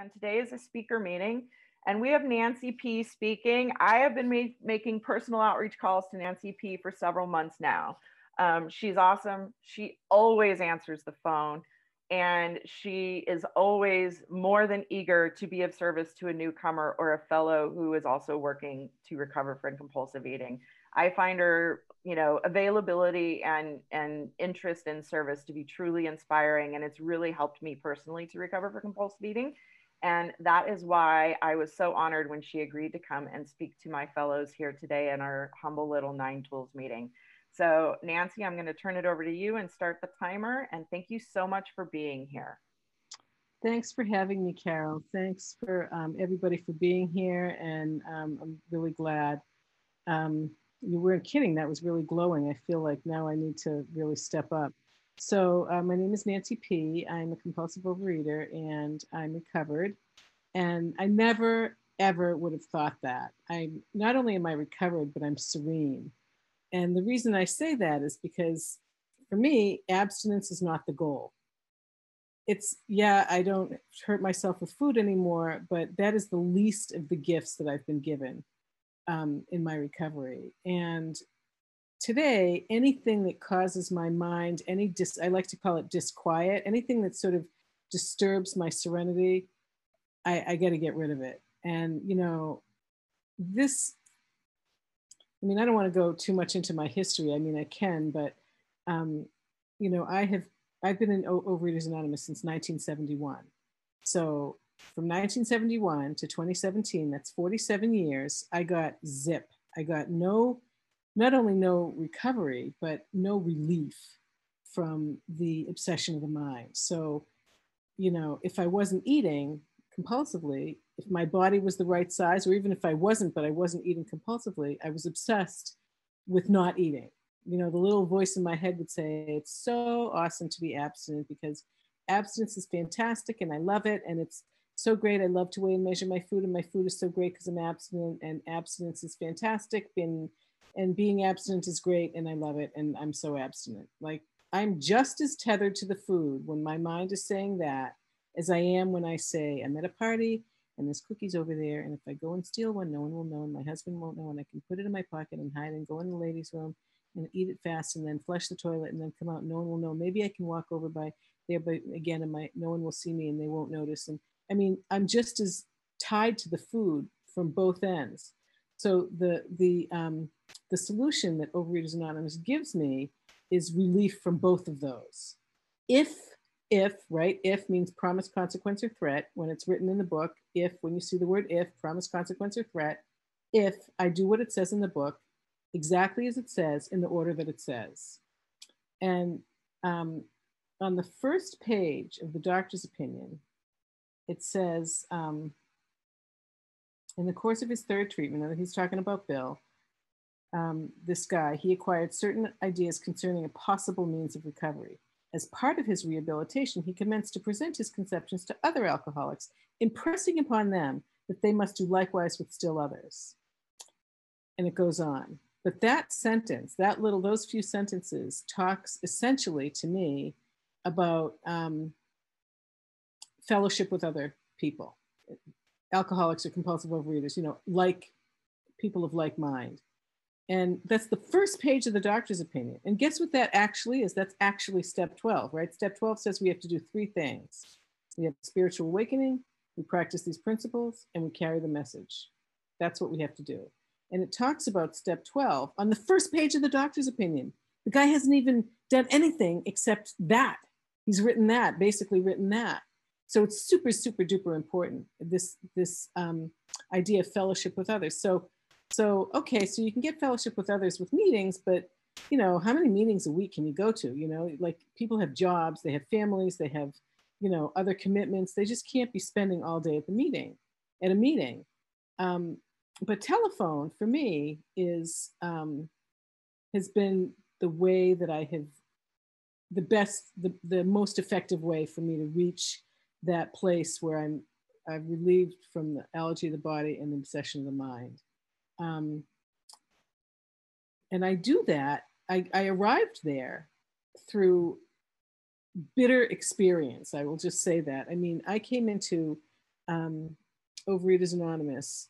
and today is a speaker meeting. And we have Nancy P speaking. I have been ma making personal outreach calls to Nancy P for several months now. Um, she's awesome. She always answers the phone and she is always more than eager to be of service to a newcomer or a fellow who is also working to recover from compulsive eating. I find her, you know, availability and and interest in service to be truly inspiring, and it's really helped me personally to recover from compulsive eating. And that is why I was so honored when she agreed to come and speak to my fellows here today in our humble little Nine Tools meeting. So, Nancy, I'm going to turn it over to you and start the timer. And thank you so much for being here. Thanks for having me, Carol. Thanks for um, everybody for being here. And um, I'm really glad. Um, you weren't kidding. That was really glowing. I feel like now I need to really step up. So, uh, my name is Nancy P. I'm a compulsive overeater and I'm recovered. And I never, ever would have thought that. I not only am I recovered, but I'm serene and the reason I say that is because for me, abstinence is not the goal. It's, yeah, I don't hurt myself with food anymore, but that is the least of the gifts that I've been given um, in my recovery. And today, anything that causes my mind, any dis, I like to call it disquiet, anything that sort of disturbs my serenity, I, I got to get rid of it. And, you know, this I mean, I don't want to go too much into my history. I mean, I can, but um, you know, I have I've been in o- Overeaters Anonymous since 1971. So from 1971 to 2017, that's 47 years. I got zip. I got no, not only no recovery, but no relief from the obsession of the mind. So, you know, if I wasn't eating compulsively, if my body was the right size, or even if I wasn't, but I wasn't eating compulsively, I was obsessed with not eating. You know, the little voice in my head would say, It's so awesome to be abstinent because abstinence is fantastic and I love it. And it's so great. I love to weigh and measure my food, and my food is so great because I'm abstinent, and abstinence is fantastic. And, and being abstinent is great, and I love it, and I'm so abstinent. Like, I'm just as tethered to the food when my mind is saying that as I am when I say I'm at a party and there's cookies over there. And if I go and steal one, no one will know, and my husband won't know, and I can put it in my pocket and hide and go in the ladies' room and eat it fast and then flush the toilet and then come out. No one will know. Maybe I can walk over by there, but again, and my no one will see me and they won't notice. And I mean, I'm just as tied to the food from both ends. So the the um, the solution that Overeaters Anonymous gives me is relief from both of those. If if, right? If means promise, consequence, or threat. When it's written in the book, if, when you see the word if, promise, consequence, or threat, if I do what it says in the book, exactly as it says in the order that it says. And um, on the first page of the doctor's opinion, it says, um, in the course of his third treatment, and he's talking about Bill, um, this guy, he acquired certain ideas concerning a possible means of recovery. As part of his rehabilitation, he commenced to present his conceptions to other alcoholics, impressing upon them that they must do likewise with still others. And it goes on. But that sentence, that little, those few sentences, talks essentially to me about um, fellowship with other people, alcoholics or compulsive overeaters, you know, like people of like mind. And that's the first page of the doctor's opinion. And guess what that actually is? That's actually step 12, right? Step 12 says we have to do three things we have spiritual awakening, we practice these principles, and we carry the message. That's what we have to do. And it talks about step 12 on the first page of the doctor's opinion. The guy hasn't even done anything except that. He's written that, basically written that. So it's super, super duper important, this, this um, idea of fellowship with others. So so, okay, so you can get fellowship with others with meetings, but you know, how many meetings a week can you go to? You know, like people have jobs, they have families, they have, you know, other commitments. They just can't be spending all day at the meeting, at a meeting. Um, but telephone for me is um, has been the way that I have the best, the, the most effective way for me to reach that place where I'm I'm relieved from the allergy of the body and the obsession of the mind. Um, and I do that. I, I arrived there through bitter experience. I will just say that. I mean, I came into um, Overeaters Anonymous,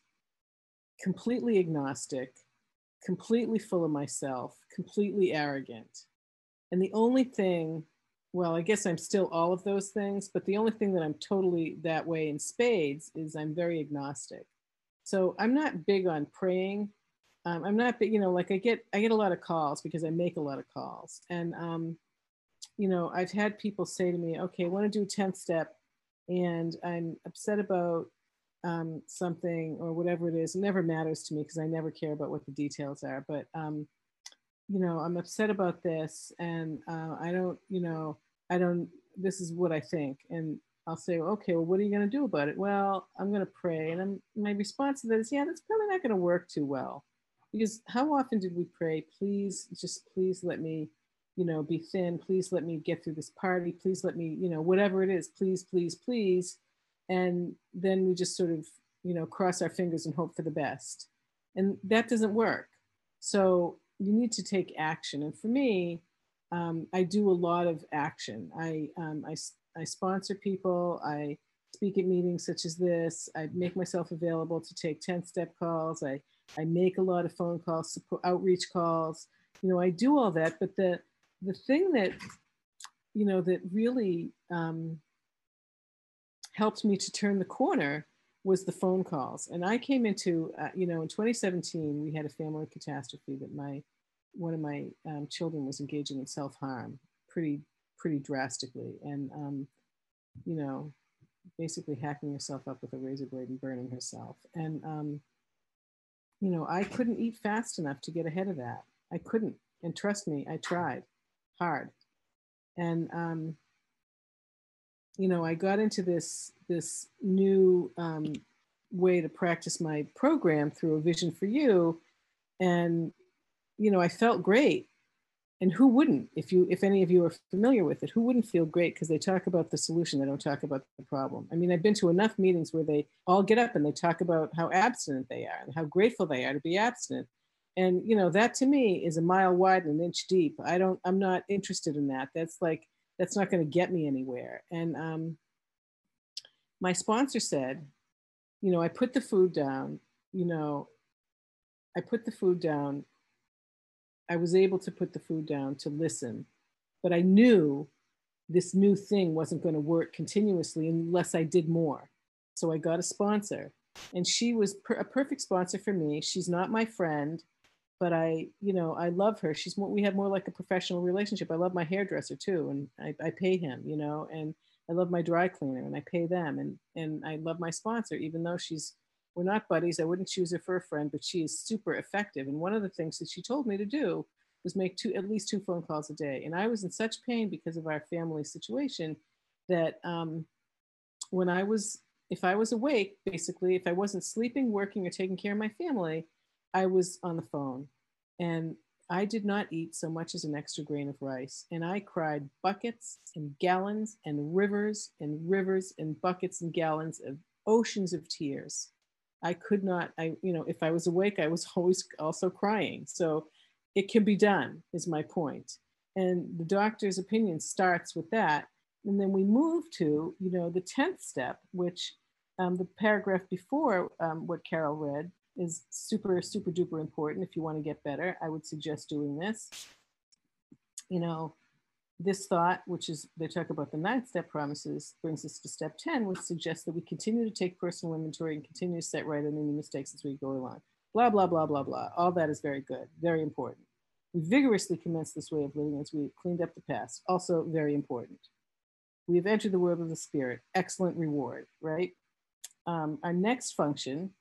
completely agnostic, completely full of myself, completely arrogant. And the only thing, well, I guess I'm still all of those things, but the only thing that I'm totally that way in spades is I'm very agnostic. So I'm not big on praying. Um, I'm not you know, like I get I get a lot of calls because I make a lot of calls. And um, you know, I've had people say to me, okay, I want to do 10th step and I'm upset about um, something or whatever it is. It never matters to me because I never care about what the details are. But um, you know, I'm upset about this, and uh, I don't, you know, I don't. This is what I think, and I'll say, okay, well, what are you going to do about it? Well, I'm going to pray, and I'm, my response to that is, yeah, that's probably not going to work too well, because how often did we pray? Please, just please let me you know, be thin. Please let me get through this party. Please let me, you know, whatever it is, please, please, please and then we just sort of you know cross our fingers and hope for the best and that doesn't work so you need to take action and for me um, i do a lot of action I, um, I i sponsor people i speak at meetings such as this i make myself available to take 10 step calls i i make a lot of phone calls support, outreach calls you know i do all that but the the thing that you know that really um, helped me to turn the corner was the phone calls. And I came into, uh, you know, in 2017, we had a family catastrophe that my, one of my um, children was engaging in self-harm pretty, pretty drastically. And, um, you know, basically hacking herself up with a razor blade and burning herself. And, um, you know, I couldn't eat fast enough to get ahead of that. I couldn't. And trust me, I tried hard. And, um, you know, I got into this this new um, way to practice my program through a vision for you, and you know, I felt great. And who wouldn't? If you, if any of you are familiar with it, who wouldn't feel great because they talk about the solution, they don't talk about the problem. I mean, I've been to enough meetings where they all get up and they talk about how abstinent they are and how grateful they are to be abstinent and you know that to me is a mile wide and an inch deep i don't i'm not interested in that that's like that's not going to get me anywhere. And um, my sponsor said, you know, I put the food down, you know, I put the food down. I was able to put the food down to listen, but I knew this new thing wasn't going to work continuously unless I did more. So I got a sponsor, and she was per- a perfect sponsor for me. She's not my friend but I, you know, I love her. She's more, we have more like a professional relationship. I love my hairdresser too. And I, I pay him, you know, and I love my dry cleaner and I pay them. And, and I love my sponsor, even though she's, we're not buddies. I wouldn't choose her for a friend, but she is super effective. And one of the things that she told me to do was make two, at least two phone calls a day. And I was in such pain because of our family situation that um, when I was, if I was awake, basically, if I wasn't sleeping, working, or taking care of my family, I was on the phone and I did not eat so much as an extra grain of rice. And I cried buckets and gallons and rivers and rivers and buckets and gallons of oceans of tears. I could not, I, you know, if I was awake, I was always also crying. So it can be done, is my point. And the doctor's opinion starts with that. And then we move to, you know, the 10th step, which um, the paragraph before um, what Carol read is super, super duper important. If you want to get better, I would suggest doing this. You know, this thought, which is they talk about the ninth step promises, brings us to step 10, which suggests that we continue to take personal inventory and continue to set right any mistakes as we go along. Blah, blah, blah, blah, blah. All that is very good, very important. We vigorously commence this way of living as we cleaned up the past, also very important. We have entered the world of the spirit, excellent reward, right? Um, our next function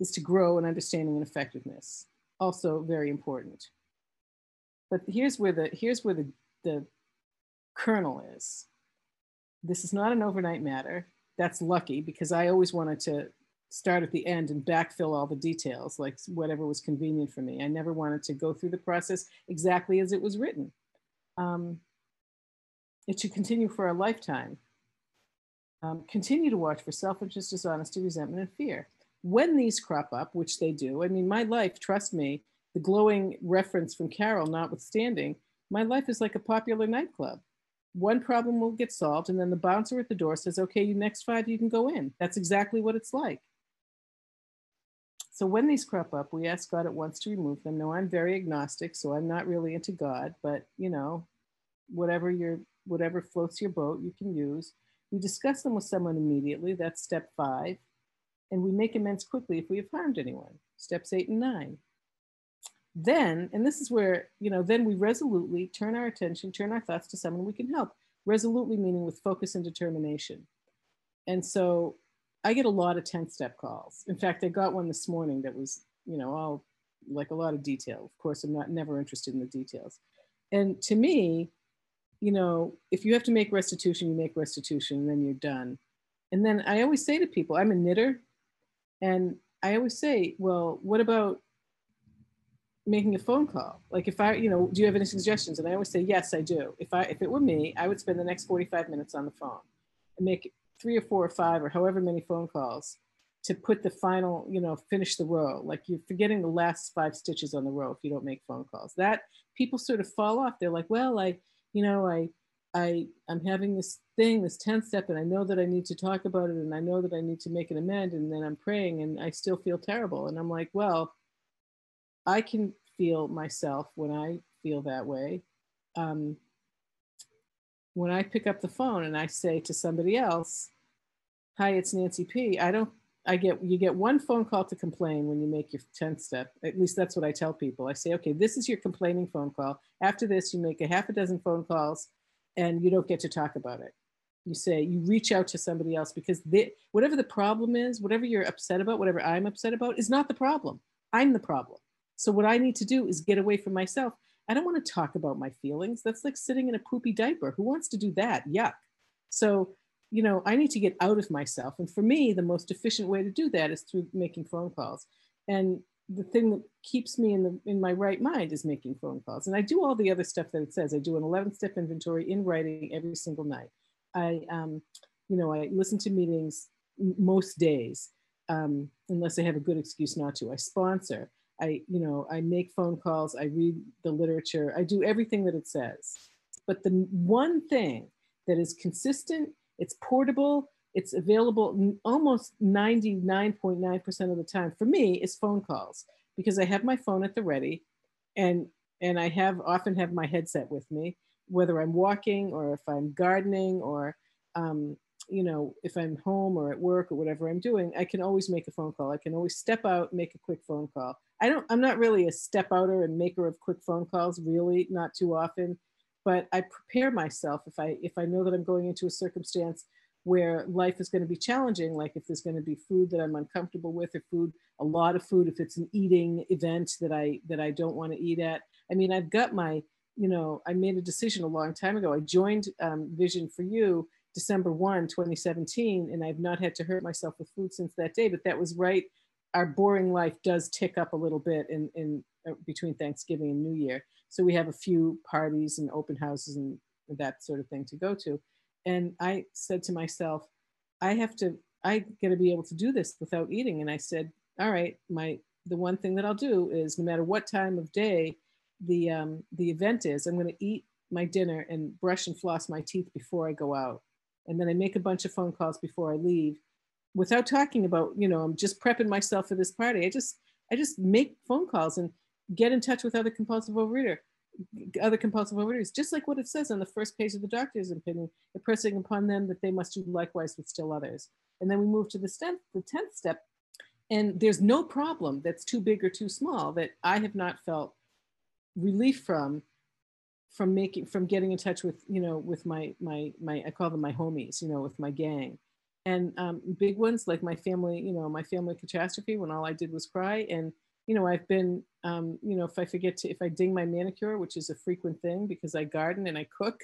is to grow in understanding and effectiveness. Also very important. But here's where the here's where the, the kernel is. This is not an overnight matter. That's lucky because I always wanted to start at the end and backfill all the details, like whatever was convenient for me. I never wanted to go through the process exactly as it was written. Um, it should continue for a lifetime. Um, continue to watch for self-interest, dishonesty, resentment, and fear when these crop up, which they do, I mean, my life, trust me, the glowing reference from Carol notwithstanding, my life is like a popular nightclub. One problem will get solved and then the bouncer at the door says okay you next five you can go in. That's exactly what it's like. So when these crop up we ask god at once to remove them. No i'm very agnostic so i'm not really into god but you know whatever your whatever floats your boat you can use. We discuss them with someone immediately. That's step five. And we make amends quickly if we have harmed anyone. Steps eight and nine then, and this is where, you know, then we resolutely turn our attention, turn our thoughts to someone we can help. Resolutely meaning with focus and determination. And so I get a lot of 10 step calls. In fact, I got one this morning that was, you know, all like a lot of detail. Of course, I'm not never interested in the details. And to me, you know, if you have to make restitution, you make restitution and then you're done. And then I always say to people, I'm a knitter. And I always say, well, what about making a phone call. Like if I, you know, do you have any suggestions? And I always say, yes, I do. If I, if it were me, I would spend the next 45 minutes on the phone and make three or four or five or however many phone calls to put the final, you know, finish the row. Like you're forgetting the last five stitches on the row if you don't make phone calls. That people sort of fall off. They're like, well, I, you know, I, I, I'm having this thing, this 10th step, and I know that I need to talk about it, and I know that I need to make an amend, and then I'm praying, and I still feel terrible. And I'm like, well, I can feel myself when I feel that way. Um, when I pick up the phone and I say to somebody else, "Hi, it's Nancy P." I don't. I get you get one phone call to complain when you make your 10th step. At least that's what I tell people. I say, okay, this is your complaining phone call. After this, you make a half a dozen phone calls and you don't get to talk about it. You say, you reach out to somebody else because they, whatever the problem is, whatever you're upset about, whatever I'm upset about, is not the problem. I'm the problem. So what I need to do is get away from myself. I don't want to talk about my feelings. That's like sitting in a poopy diaper. Who wants to do that? Yuck. So, you know, I need to get out of myself. And for me, the most efficient way to do that is through making phone calls. And the thing that keeps me in the in my right mind is making phone calls. And I do all the other stuff that it says. I do an 11 step inventory in writing every single night. I um, you know, I listen to meetings most days, um, unless I have a good excuse not to. I sponsor. I, you know, I make phone calls, I read the literature, I do everything that it says. But the one thing that is consistent, it's portable, it's available almost 99.9% of the time for me is phone calls because I have my phone at the ready and and I have often have my headset with me, whether I'm walking or if I'm gardening or um, you know, if I'm home or at work or whatever I'm doing, I can always make a phone call. I can always step out, make a quick phone call. I don't, I'm not really a step outer and maker of quick phone calls, really, not too often, but I prepare myself if I, if I know that I'm going into a circumstance where life is going to be challenging, like if there's going to be food that I'm uncomfortable with or food, a lot of food, if it's an eating event that I, that I don't want to eat at. I mean, I've got my, you know, I made a decision a long time ago. I joined um, Vision for You December 1, 2017, and I've not had to hurt myself with food since that day. But that was right. Our boring life does tick up a little bit in, in uh, between Thanksgiving and New Year. So we have a few parties and open houses and that sort of thing to go to. And I said to myself, I have to, I got to be able to do this without eating. And I said, all right, my the one thing that I'll do is no matter what time of day the um, the event is, I'm going to eat my dinner and brush and floss my teeth before I go out and then I make a bunch of phone calls before I leave without talking about, you know, I'm just prepping myself for this party. I just I just make phone calls and get in touch with other compulsive overeater, other compulsive overeaters, just like what it says on the first page of the doctor's opinion, impressing upon them that they must do likewise with still others. And then we move to the, stent, the 10th step, and there's no problem that's too big or too small that I have not felt relief from from making from getting in touch with you know with my my my I call them my homies you know with my gang. And um, big ones like my family you know my family catastrophe when all I did was cry. And you know I've been um, you know if I forget to if I ding my manicure which is a frequent thing because I garden and I cook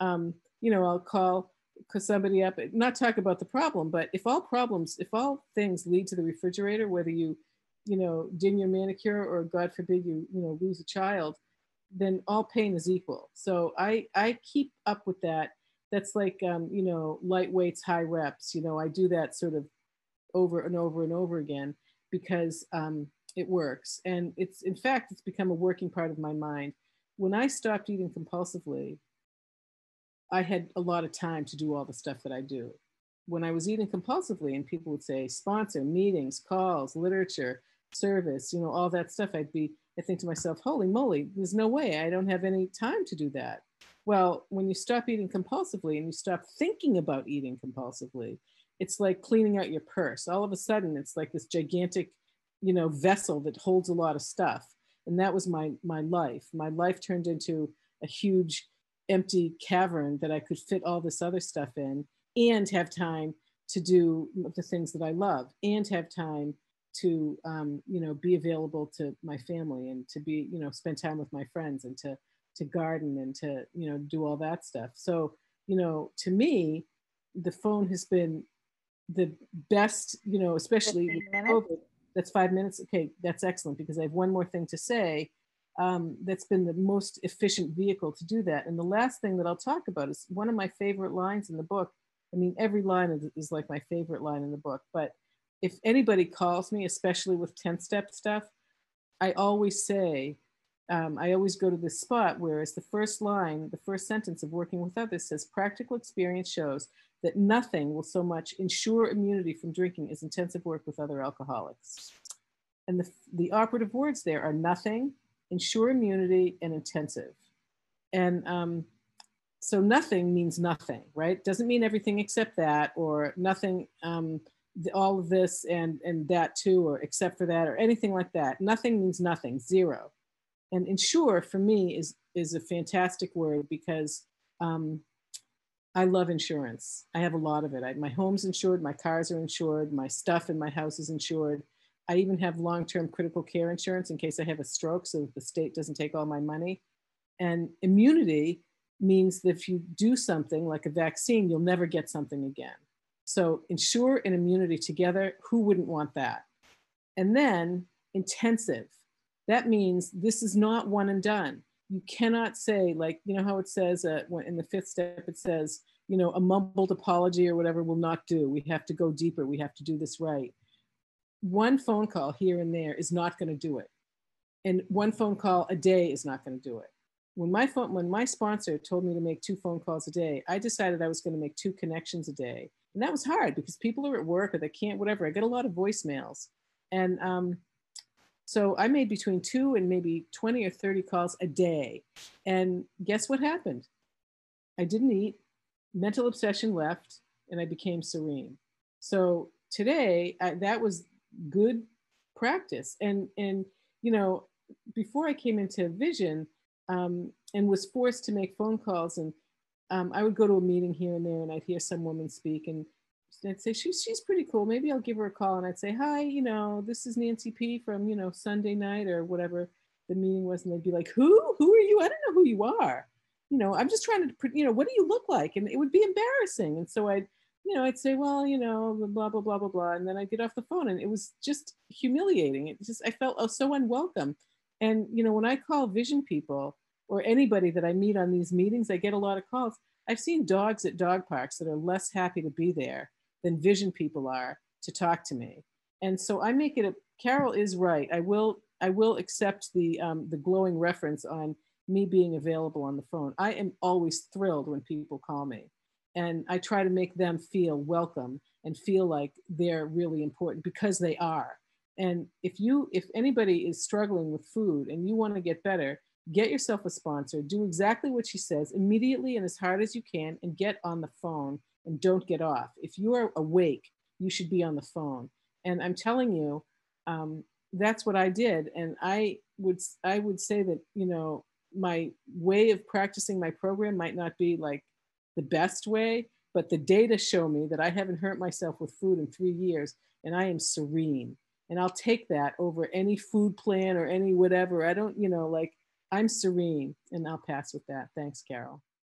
um, you know I'll call somebody up not talk about the problem but if all problems if all things lead to the refrigerator whether you you know ding your manicure or god forbid you you know lose a child then all pain is equal. So I I keep up with that. That's like um, you know light weights, high reps. You know I do that sort of over and over and over again because um, it works, and it's in fact it's become a working part of my mind. When I stopped eating compulsively, I had a lot of time to do all the stuff that I do. When I was eating compulsively, and people would say sponsor, meetings, calls, literature, service, you know, all that stuff, I'd be, I think to myself, holy moly, there's no way I don't have any time to do that. Well, when you stop eating compulsively and you stop thinking about eating compulsively, it's like cleaning out your purse. All of a sudden, it's like this gigantic, you know, vessel that holds a lot of stuff. And that was my my life. My life turned into a huge empty cavern that I could fit all this other stuff in and have time to do the things that I love and have time to um, you know be available to my family and to be you know spend time with my friends and to to garden and to you know do all that stuff. So you know to me the phone has been the best you know especially COVID, that's five minutes. Okay that's excellent because i have one more thing to say um, that's been the most efficient vehicle to do that. And the last thing that i'll talk about is one of my favorite lines in the book. I mean every line is, is like my favorite line in the book but if anybody calls me especially with 10 step stuff i always say um, I always go to this spot where it's the first line, the first sentence of Working with Others says, practical experience shows that nothing will so much ensure immunity from drinking as intensive work with other alcoholics. And the, the operative words there are nothing, ensure immunity, and intensive. And um, so nothing means nothing, right? Doesn't mean everything except that, or nothing, um, all of this and, and that too, or except for that, or anything like that. Nothing means nothing, zero and insure for me is is a fantastic word because um, I love insurance. I have a lot of it. I, my home's insured, my cars are insured, my stuff in my house is insured. I even have long-term critical care insurance in case I have a stroke, so that the state doesn't take all my money. And immunity means that if you do something like a vaccine, you'll never get something again. So insure and immunity together, who wouldn't want that? And then intensive that means this is not one and done. You cannot say, like, you know how it says uh, in the fifth step, it says, you know, a mumbled apology or whatever will not do. We have to go deeper. We have to do this right. One phone call here and there is not going to do it. And one phone call a day is not going to do it. When my phone, when my sponsor told me to make two phone calls a day, I decided I was going to make two connections a day. And that was hard because people are at work or they can't, whatever. I get a lot of voicemails. And um, so I made between two and maybe 20 or 30 calls a day. And guess what happened? I didn't eat, mental obsession left, and I became serene. So today, I, that was good practice. And, and, you know, before I came into vision um, and was forced to make phone calls, and um, I would go to a meeting here and there and I'd hear some woman speak, and I'd say she's she's pretty cool. Maybe I'll give her a call and I'd say, hi, you know, this is Nancy P from you know Sunday night or whatever the meeting was, and they'd be like, who? Who are you? I don't know who you are. You know, I'm just trying to, you know, what do you look like? And it would be embarrassing. And so I'd, you know, I'd say, well, you know, blah blah blah blah blah, and then I'd get off the phone, and it was just humiliating. It just I felt oh, so unwelcome. And you know, when I call vision people or anybody that I meet on these meetings, I get a lot of calls. I've seen dogs at dog parks that are less happy to be there than vision people are to talk to me. And so I make it a, Carol is right. I will, I will accept the, um, the glowing reference on me being available on the phone. I am always thrilled when people call me and I try to make them feel welcome and feel like they're really important because they are. And if you, if anybody is struggling with food and you want to get better, get yourself a sponsor, do exactly what she says immediately and as hard as you can, and get on the phone and don't get off. If you are awake, you should be on the phone. And I'm telling you, um, that's what I did. And I would I would say that you know my way of practicing my program might not be like the best way, but the data show me that I haven't hurt myself with food in three years, and I am serene. And I'll take that over any food plan or any whatever. I don't, you know, like I'm serene, and I'll pass with that. Thanks, Carol.